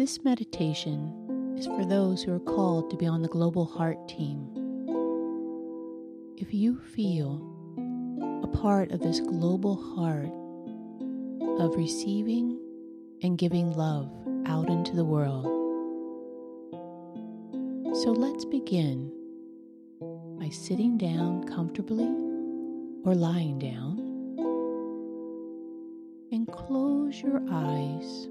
This meditation is for those who are called to be on the Global Heart team. If you feel a part of this global heart of receiving and giving love out into the world. So let's begin by sitting down comfortably or lying down and close your eyes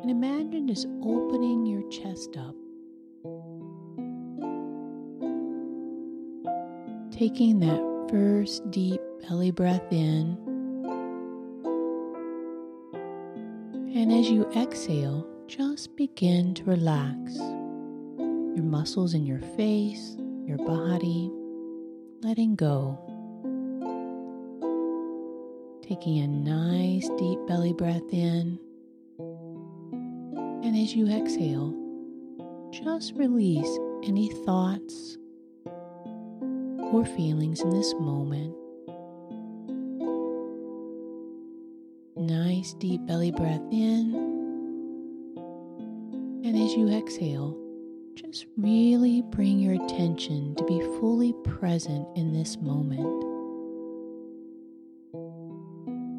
and imagine just opening your chest up. Taking that first deep belly breath in. And as you exhale, just begin to relax your muscles in your face, your body, letting go. Taking a nice deep belly breath in. And as you exhale, just release any thoughts or feelings in this moment. Nice deep belly breath in. And as you exhale, just really bring your attention to be fully present in this moment.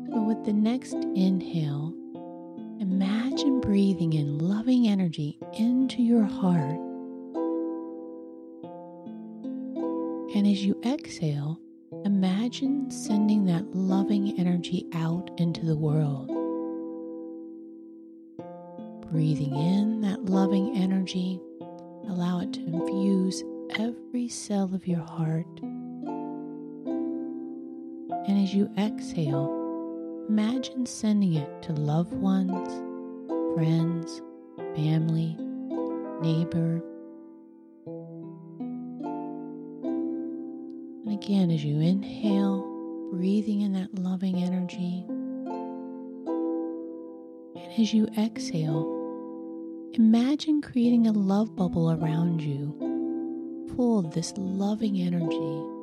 So, with the next inhale, imagine breathing in loving energy into your heart And as you exhale, imagine sending that loving energy out into the world. Breathing in that loving energy, allow it to infuse every cell of your heart. And as you exhale, imagine sending it to loved ones, friends, family, neighbor, And again, as you inhale, breathing in that loving energy. And as you exhale, imagine creating a love bubble around you, full of this loving energy.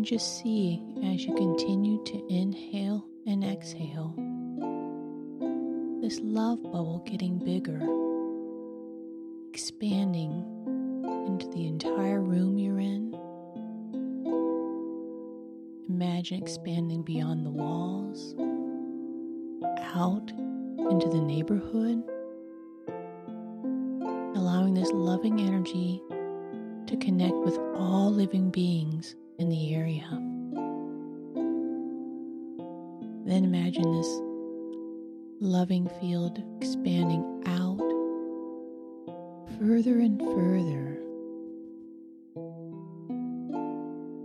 And just see as you continue to inhale and exhale, this love bubble getting bigger, expanding into the entire room you're in. Imagine expanding beyond the walls, out into the neighborhood, allowing this loving energy to connect with all living beings in the area. Then imagine this loving field expanding out further and further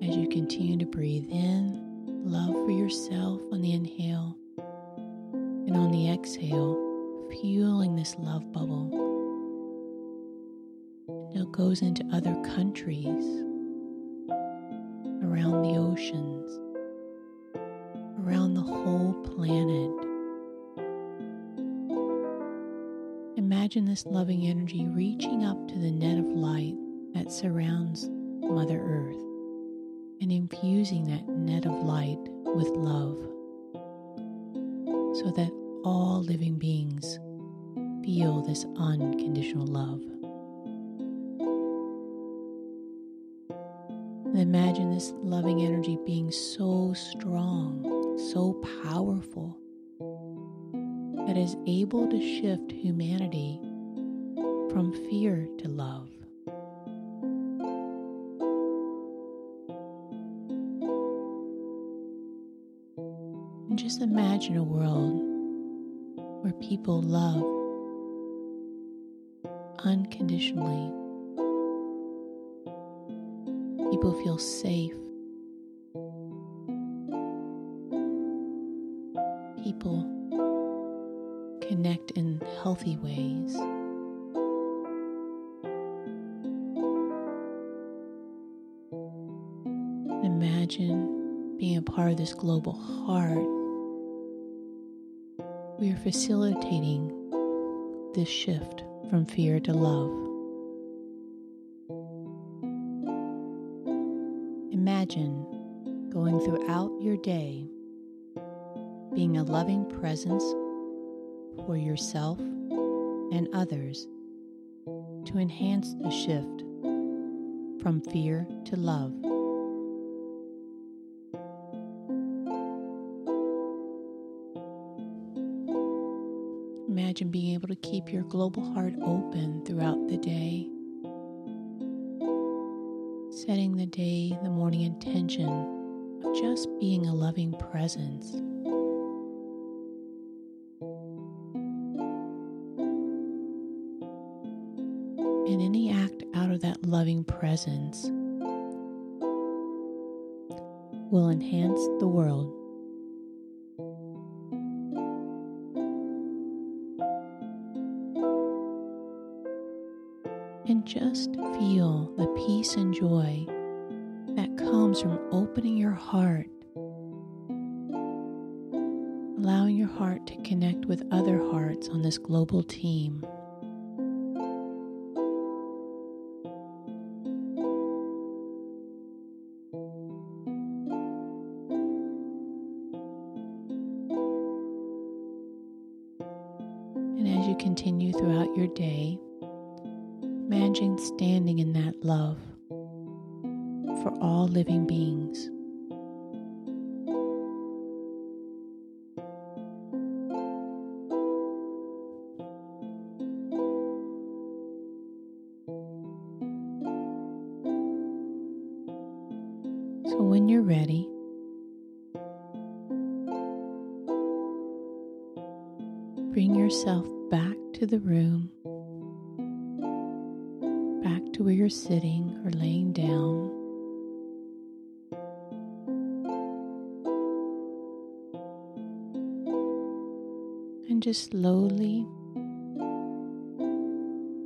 as you continue to breathe in love for yourself on the inhale and on the exhale, fueling this love bubble. Now it goes into other countries, around the oceans, around the whole planet. Imagine this loving energy reaching up to the net of light that surrounds Mother Earth and infusing that net of light with love so that all living beings feel this unconditional love. Imagine this loving energy being so strong, so powerful, that is able to shift humanity from fear to love. And just imagine a world where people love unconditionally. People feel safe. People connect in healthy ways. Imagine being a part of this global heart we are facilitating this shift from fear to love. Imagine going throughout your day being a loving presence for yourself and others to enhance the shift from fear to love. Imagine being able to keep your global heart open throughout day, the morning intention of just being a loving presence. And any act out of that loving presence will enhance the world and just feel the peace and joy comes from opening your heart, allowing your heart to connect with other hearts on this global team. And as you continue throughout your day, Imagine standing in that love all living beings. So when you're ready, bring yourself back to the room back to where you're sitting or laying down. And just slowly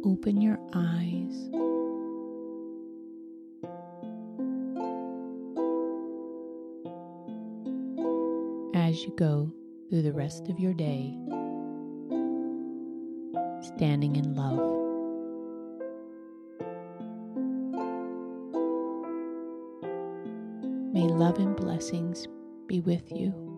open your eyes. As you go through the rest of your day, standing in love. May love and blessings be with you.